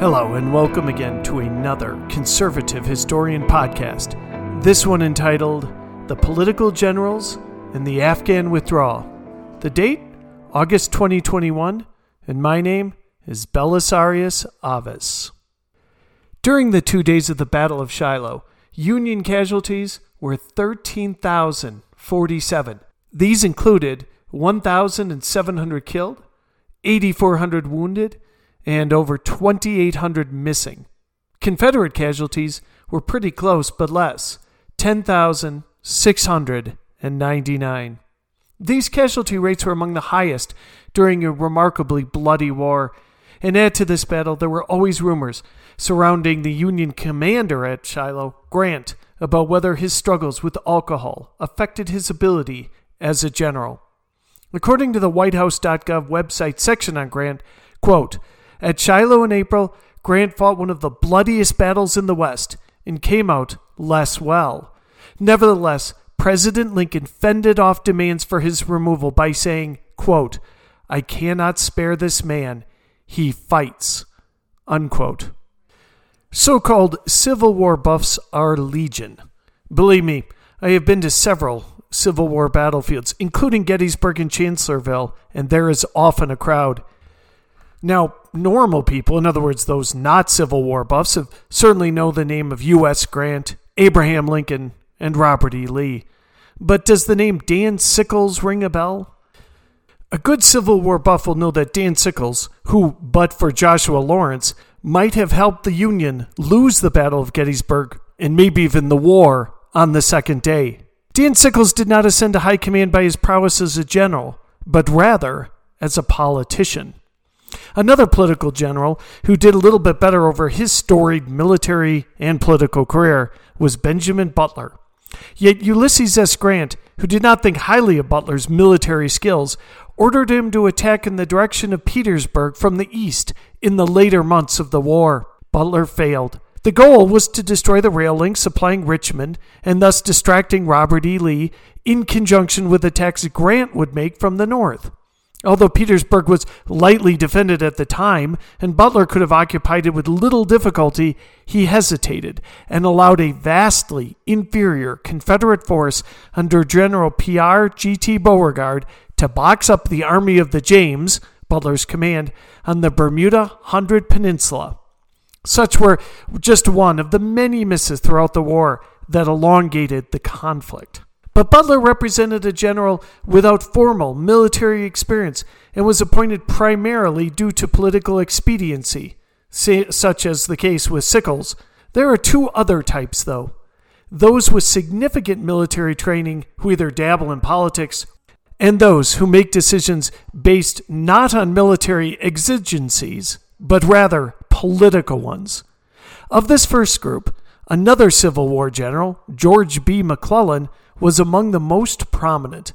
Hello, and welcome again to another conservative historian podcast. This one entitled The Political Generals and the Afghan Withdrawal. The date? August 2021, and my name is Belisarius Aves. During the two days of the Battle of Shiloh, Union casualties were 13,047. These included 1,700 killed, 8,400 wounded, and over 2,800 missing. Confederate casualties were pretty close, but less 10,699. These casualty rates were among the highest during a remarkably bloody war. And add to this battle, there were always rumors surrounding the Union commander at Shiloh, Grant, about whether his struggles with alcohol affected his ability as a general. According to the WhiteHouse.gov website section on Grant, quote, at Shiloh in April, Grant fought one of the bloodiest battles in the West and came out less well. Nevertheless, President Lincoln fended off demands for his removal by saying, quote, I cannot spare this man. He fights. Unquote. So called Civil War buffs are legion. Believe me, I have been to several Civil War battlefields, including Gettysburg and Chancellorsville, and there is often a crowd. Now, normal people, in other words, those not Civil War buffs, have certainly know the name of U.S. Grant, Abraham Lincoln, and Robert E. Lee. But does the name Dan Sickles ring a bell? A good Civil War buff will know that Dan Sickles, who, but for Joshua Lawrence, might have helped the Union lose the Battle of Gettysburg and maybe even the war on the second day. Dan Sickles did not ascend to high command by his prowess as a general, but rather as a politician. Another political general who did a little bit better over his storied military and political career was Benjamin Butler. Yet Ulysses S. Grant, who did not think highly of Butler's military skills, ordered him to attack in the direction of Petersburg from the east in the later months of the war. Butler failed. The goal was to destroy the rail link supplying Richmond and thus distracting Robert E. Lee in conjunction with attacks Grant would make from the north. Although Petersburg was lightly defended at the time, and Butler could have occupied it with little difficulty, he hesitated and allowed a vastly inferior Confederate force under General P.R. G.T. Beauregard to box up the Army of the James, Butler's command, on the Bermuda Hundred Peninsula. Such were just one of the many misses throughout the war that elongated the conflict. But Butler represented a general without formal military experience and was appointed primarily due to political expediency, such as the case with Sickles. There are two other types, though those with significant military training who either dabble in politics, and those who make decisions based not on military exigencies, but rather political ones. Of this first group, another Civil War general, George B. McClellan, was among the most prominent.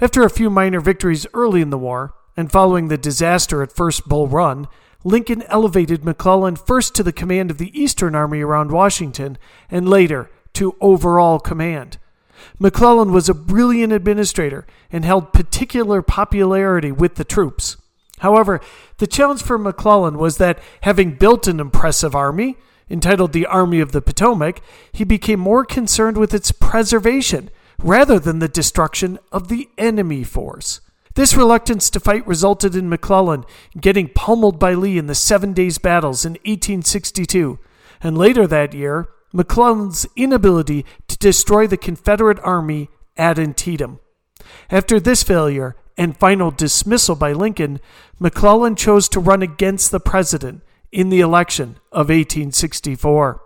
After a few minor victories early in the war, and following the disaster at First Bull Run, Lincoln elevated McClellan first to the command of the Eastern Army around Washington, and later to overall command. McClellan was a brilliant administrator and held particular popularity with the troops. However, the challenge for McClellan was that, having built an impressive army, entitled the Army of the Potomac, he became more concerned with its preservation rather than the destruction of the enemy force. This reluctance to fight resulted in McClellan getting pummeled by Lee in the Seven Days Battles in 1862, and later that year, McClellan's inability to destroy the Confederate army at Antietam. After this failure and final dismissal by Lincoln, McClellan chose to run against the president in the election of 1864.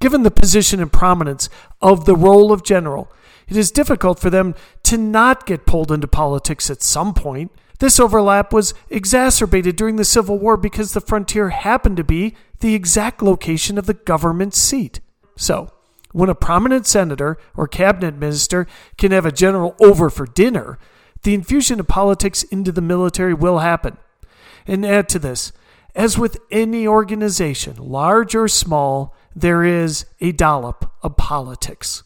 Given the position and prominence of the role of general, it is difficult for them to not get pulled into politics at some point. This overlap was exacerbated during the Civil War because the frontier happened to be the exact location of the government seat. So, when a prominent senator or cabinet minister can have a general over for dinner, the infusion of politics into the military will happen. And add to this, as with any organization, large or small, there is a dollop of politics.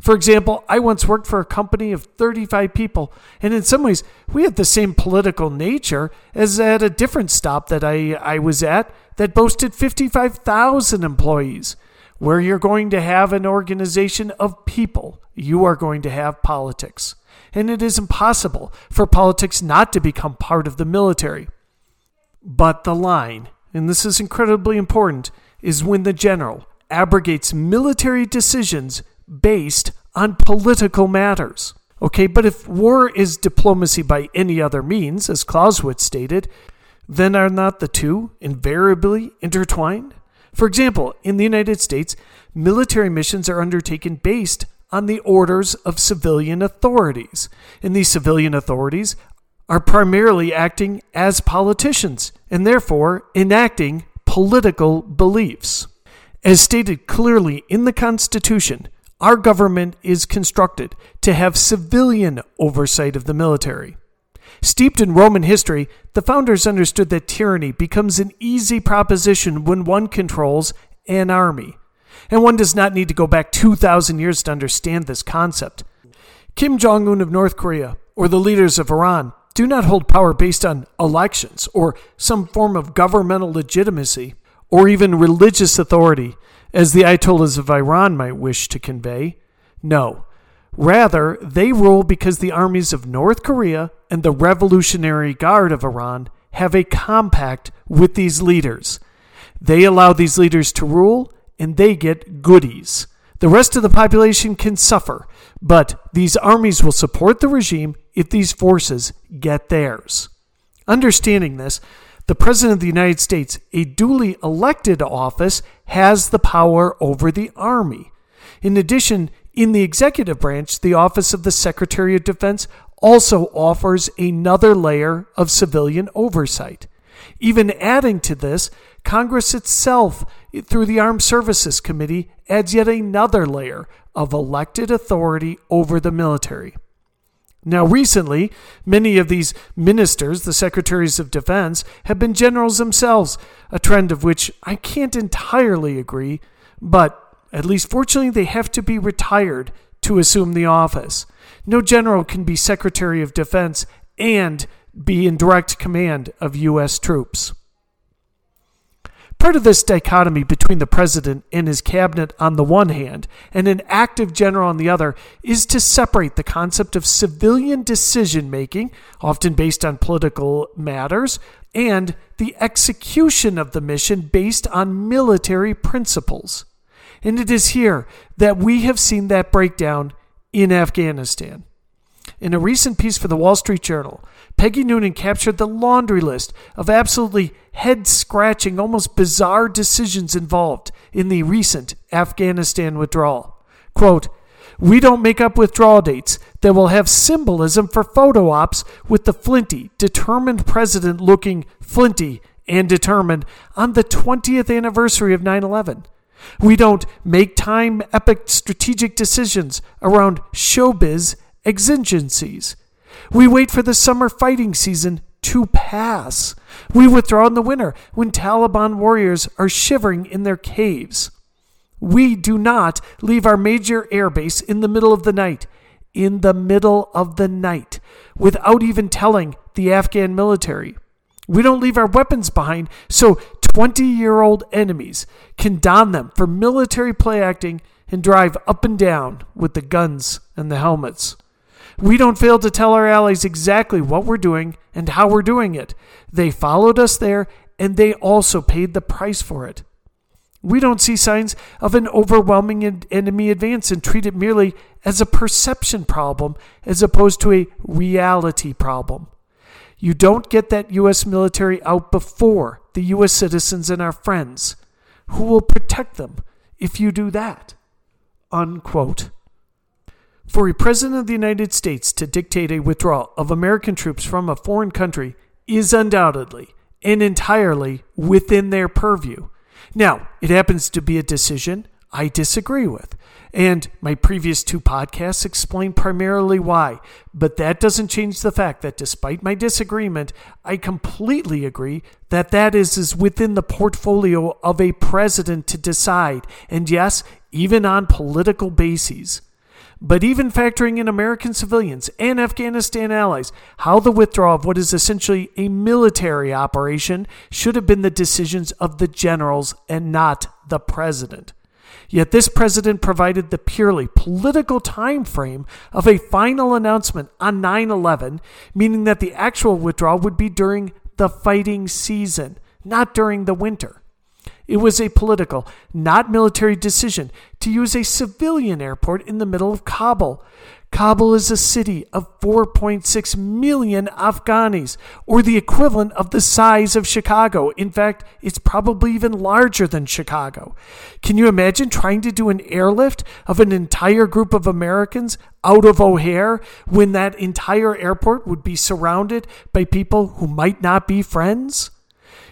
For example, I once worked for a company of 35 people, and in some ways, we had the same political nature as at a different stop that I, I was at, that boasted 55,000 employees. Where you're going to have an organization of people, you are going to have politics. And it is impossible for politics not to become part of the military. But the line, and this is incredibly important, is when the general abrogates military decisions based on political matters. Okay, but if war is diplomacy by any other means, as Clausewitz stated, then are not the two invariably intertwined? For example, in the United States, military missions are undertaken based on the orders of civilian authorities, and these civilian authorities are primarily acting as politicians and therefore enacting political beliefs. As stated clearly in the Constitution, our government is constructed to have civilian oversight of the military. Steeped in Roman history, the founders understood that tyranny becomes an easy proposition when one controls an army. And one does not need to go back 2,000 years to understand this concept. Kim Jong un of North Korea or the leaders of Iran do not hold power based on elections or some form of governmental legitimacy or even religious authority, as the Ayatollahs of Iran might wish to convey. No, Rather, they rule because the armies of North Korea and the Revolutionary Guard of Iran have a compact with these leaders. They allow these leaders to rule, and they get goodies. The rest of the population can suffer, but these armies will support the regime if these forces get theirs. Understanding this, the President of the United States, a duly elected office, has the power over the army. In addition, in the executive branch, the Office of the Secretary of Defense also offers another layer of civilian oversight. Even adding to this, Congress itself, through the Armed Services Committee, adds yet another layer of elected authority over the military. Now, recently, many of these ministers, the secretaries of defense, have been generals themselves, a trend of which I can't entirely agree, but at least, fortunately, they have to be retired to assume the office. No general can be Secretary of Defense and be in direct command of U.S. troops. Part of this dichotomy between the president and his cabinet on the one hand and an active general on the other is to separate the concept of civilian decision making, often based on political matters, and the execution of the mission based on military principles. And it is here that we have seen that breakdown in Afghanistan. In a recent piece for the Wall Street Journal, Peggy Noonan captured the laundry list of absolutely head scratching, almost bizarre decisions involved in the recent Afghanistan withdrawal. Quote, we don't make up withdrawal dates that will have symbolism for photo ops with the flinty, determined president looking flinty and determined on the 20th anniversary of 9 11. We don't make time epic strategic decisions around showbiz exigencies. We wait for the summer fighting season to pass. We withdraw in the winter when Taliban warriors are shivering in their caves. We do not leave our major airbase in the middle of the night, in the middle of the night, without even telling the Afghan military. We don't leave our weapons behind so 20 year old enemies can don them for military play acting and drive up and down with the guns and the helmets. We don't fail to tell our allies exactly what we're doing and how we're doing it. They followed us there and they also paid the price for it. We don't see signs of an overwhelming enemy advance and treat it merely as a perception problem as opposed to a reality problem. You don't get that U.S. military out before the U.S. citizens and our friends. Who will protect them if you do that? Unquote. For a President of the United States to dictate a withdrawal of American troops from a foreign country is undoubtedly and entirely within their purview. Now, it happens to be a decision I disagree with. And my previous two podcasts explain primarily why. But that doesn't change the fact that despite my disagreement, I completely agree that that is, is within the portfolio of a president to decide. And yes, even on political bases. But even factoring in American civilians and Afghanistan allies, how the withdrawal of what is essentially a military operation should have been the decisions of the generals and not the president. Yet this president provided the purely political time frame of a final announcement on 9/11, meaning that the actual withdrawal would be during the fighting season, not during the winter. It was a political, not military decision to use a civilian airport in the middle of Kabul. Kabul is a city of 4.6 million Afghanis, or the equivalent of the size of Chicago. In fact, it's probably even larger than Chicago. Can you imagine trying to do an airlift of an entire group of Americans out of O'Hare when that entire airport would be surrounded by people who might not be friends?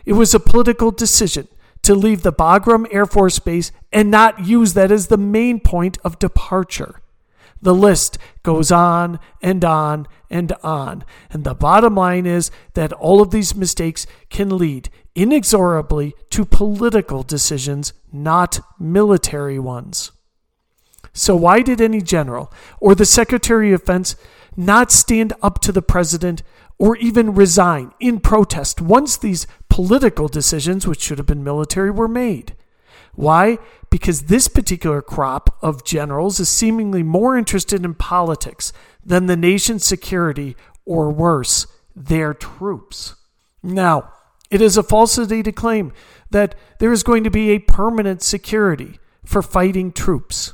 It was a political decision to leave the Bagram Air Force Base and not use that as the main point of departure. The list goes on and on and on. And the bottom line is that all of these mistakes can lead inexorably to political decisions, not military ones. So, why did any general or the Secretary of Defense not stand up to the president or even resign in protest once these political decisions, which should have been military, were made. Why? Because this particular crop of generals is seemingly more interested in politics than the nation's security, or worse, their troops. Now, it is a falsity to claim that there is going to be a permanent security for fighting troops.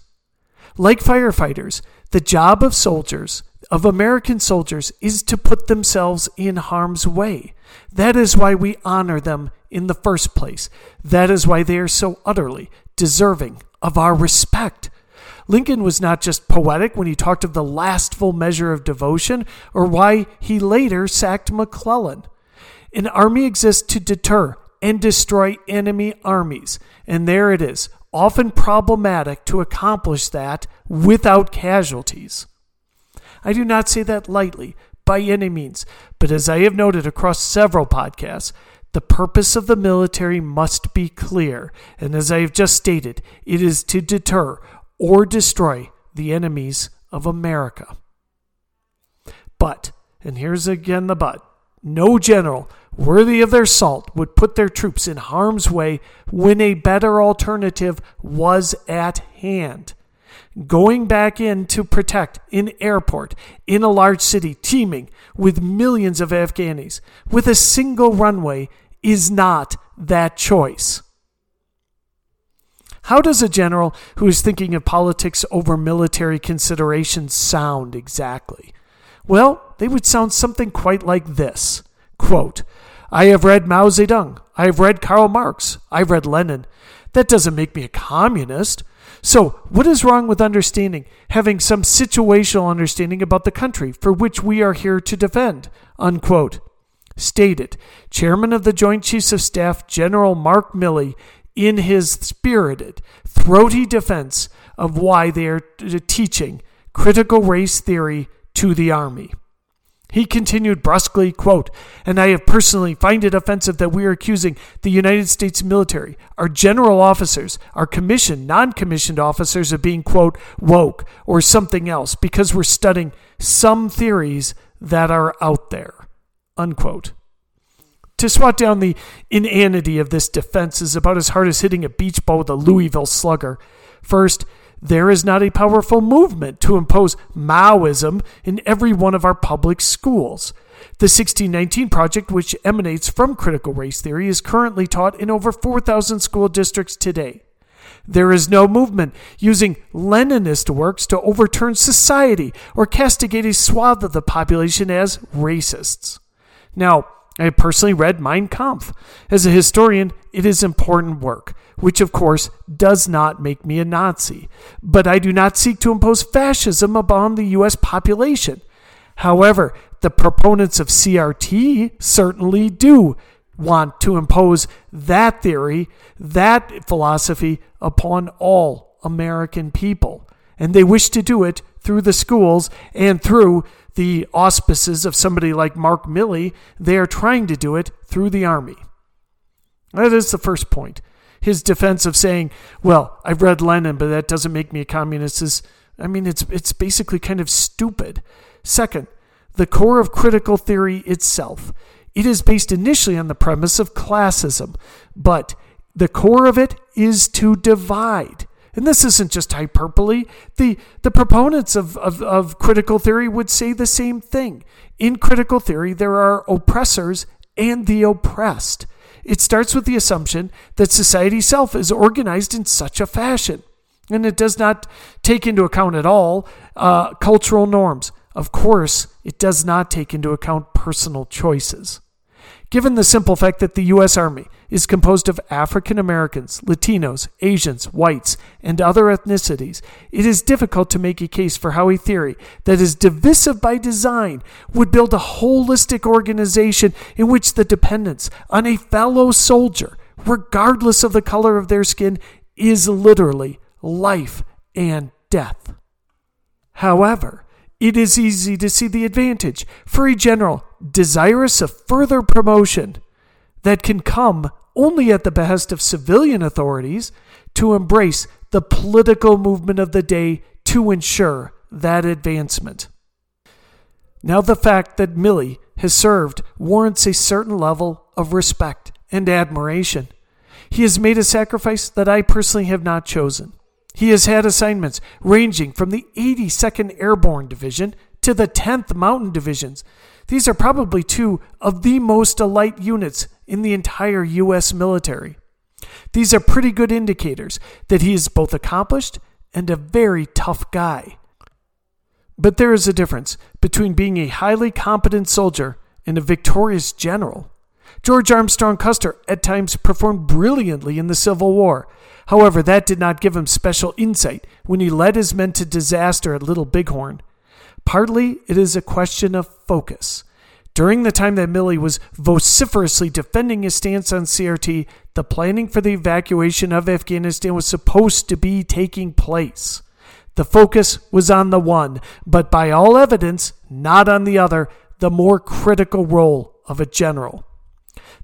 Like firefighters, the job of soldiers of American soldiers is to put themselves in harm's way. That is why we honor them in the first place. That is why they are so utterly deserving of our respect. Lincoln was not just poetic when he talked of the last full measure of devotion, or why he later sacked McClellan. An army exists to deter and destroy enemy armies, and there it is, often problematic to accomplish that without casualties. I do not say that lightly, by any means, but as I have noted across several podcasts, the purpose of the military must be clear, and as I have just stated, it is to deter or destroy the enemies of America. But, and here's again the but, no general worthy of their salt would put their troops in harm's way when a better alternative was at hand going back in to protect an airport in a large city teeming with millions of Afghanis with a single runway is not that choice. How does a general who is thinking of politics over military considerations sound exactly? Well, they would sound something quite like this Quote, I have read Mao Zedong. I have read Karl Marx. I've read Lenin. That doesn't make me a communist. So, what is wrong with understanding, having some situational understanding about the country for which we are here to defend? Unquote. Stated, Chairman of the Joint Chiefs of Staff General Mark Milley, in his spirited, throaty defense of why they are teaching critical race theory to the Army. He continued brusquely, quote, and I have personally find it offensive that we are accusing the United States military, our general officers, our commissioned, non-commissioned officers of being, quote, woke or something else because we're studying some theories that are out there, unquote. To swat down the inanity of this defense is about as hard as hitting a beach ball with a Louisville slugger. First, there is not a powerful movement to impose Maoism in every one of our public schools. The 1619 Project, which emanates from critical race theory, is currently taught in over 4,000 school districts today. There is no movement using Leninist works to overturn society or castigate a swath of the population as racists. Now, I have personally read Mein Kampf. As a historian, it is important work, which of course does not make me a Nazi. But I do not seek to impose fascism upon the US population. However, the proponents of CRT certainly do want to impose that theory, that philosophy upon all American people. And they wish to do it through the schools and through the auspices of somebody like Mark Milley, they are trying to do it through the army. That is the first point. His defense of saying, well, I've read Lenin, but that doesn't make me a communist is I mean, it's, it's basically kind of stupid. Second, the core of critical theory itself. It is based initially on the premise of classism, but the core of it is to divide. And this isn't just hyperbole. The, the proponents of, of, of critical theory would say the same thing. In critical theory, there are oppressors and the oppressed. It starts with the assumption that society itself is organized in such a fashion. And it does not take into account at all uh, cultural norms. Of course, it does not take into account personal choices. Given the simple fact that the U.S. Army is composed of African Americans, Latinos, Asians, whites, and other ethnicities, it is difficult to make a case for how a theory that is divisive by design would build a holistic organization in which the dependence on a fellow soldier, regardless of the color of their skin, is literally life and death. However, it is easy to see the advantage for a general desirous of further promotion that can come only at the behest of civilian authorities to embrace the political movement of the day to ensure that advancement. Now, the fact that Milley has served warrants a certain level of respect and admiration. He has made a sacrifice that I personally have not chosen. He has had assignments ranging from the 82nd Airborne Division to the 10th Mountain Divisions. These are probably two of the most elite units in the entire U.S. military. These are pretty good indicators that he is both accomplished and a very tough guy. But there is a difference between being a highly competent soldier and a victorious general. George Armstrong Custer at times performed brilliantly in the Civil War, However, that did not give him special insight when he led his men to disaster at Little Bighorn. Partly, it is a question of focus. During the time that Milley was vociferously defending his stance on CRT, the planning for the evacuation of Afghanistan was supposed to be taking place. The focus was on the one, but by all evidence, not on the other, the more critical role of a general.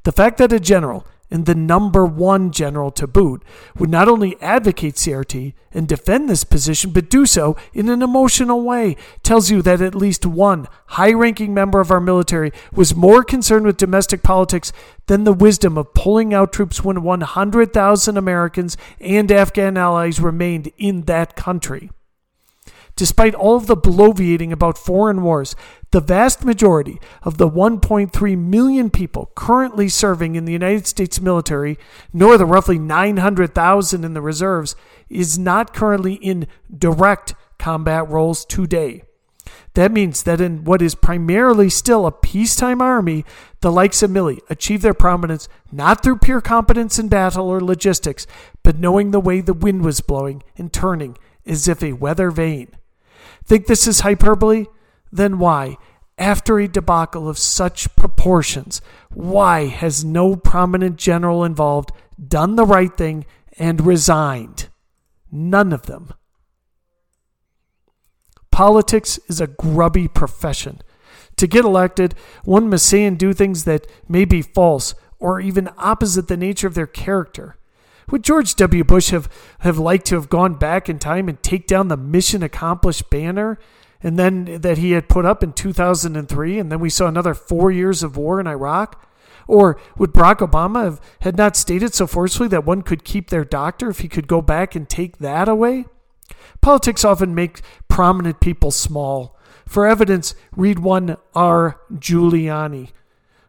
The fact that a general and the number one general to boot, would not only advocate CRT and defend this position, but do so in an emotional way, tells you that at least one high ranking member of our military was more concerned with domestic politics than the wisdom of pulling out troops when 100,000 Americans and Afghan allies remained in that country. Despite all of the bloviating about foreign wars, the vast majority of the 1.3 million people currently serving in the United States military, nor the roughly 900,000 in the reserves, is not currently in direct combat roles today. That means that in what is primarily still a peacetime army, the likes of Milley achieve their prominence not through pure competence in battle or logistics, but knowing the way the wind was blowing and turning as if a weather vane. Think this is hyperbole? Then why, after a debacle of such proportions, why has no prominent general involved done the right thing and resigned? None of them. Politics is a grubby profession. To get elected, one must say and do things that may be false or even opposite the nature of their character. Would George W. Bush have, have liked to have gone back in time and take down the mission accomplished banner and then that he had put up in 2003 and then we saw another 4 years of war in Iraq? Or would Barack Obama have had not stated so forcefully that one could keep their doctor if he could go back and take that away? Politics often make prominent people small. For evidence, read one R. Giuliani.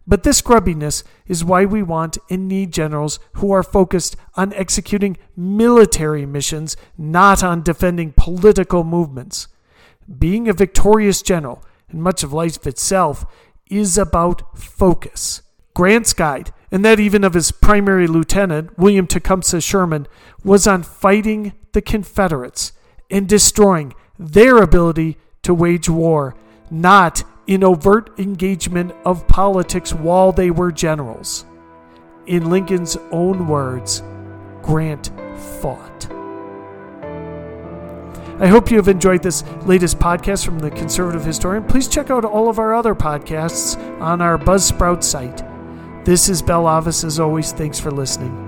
But this grubbiness is why we want and need generals who are focused on executing military missions, not on defending political movements. Being a victorious general, and much of life itself, is about focus. Grant's guide, and that even of his primary lieutenant, William Tecumseh Sherman, was on fighting the Confederates and destroying their ability to wage war, not in overt engagement of politics while they were generals. In Lincoln's own words, Grant fought. I hope you have enjoyed this latest podcast from the Conservative Historian. Please check out all of our other podcasts on our Buzzsprout site. This is Bell Avis. As always, thanks for listening.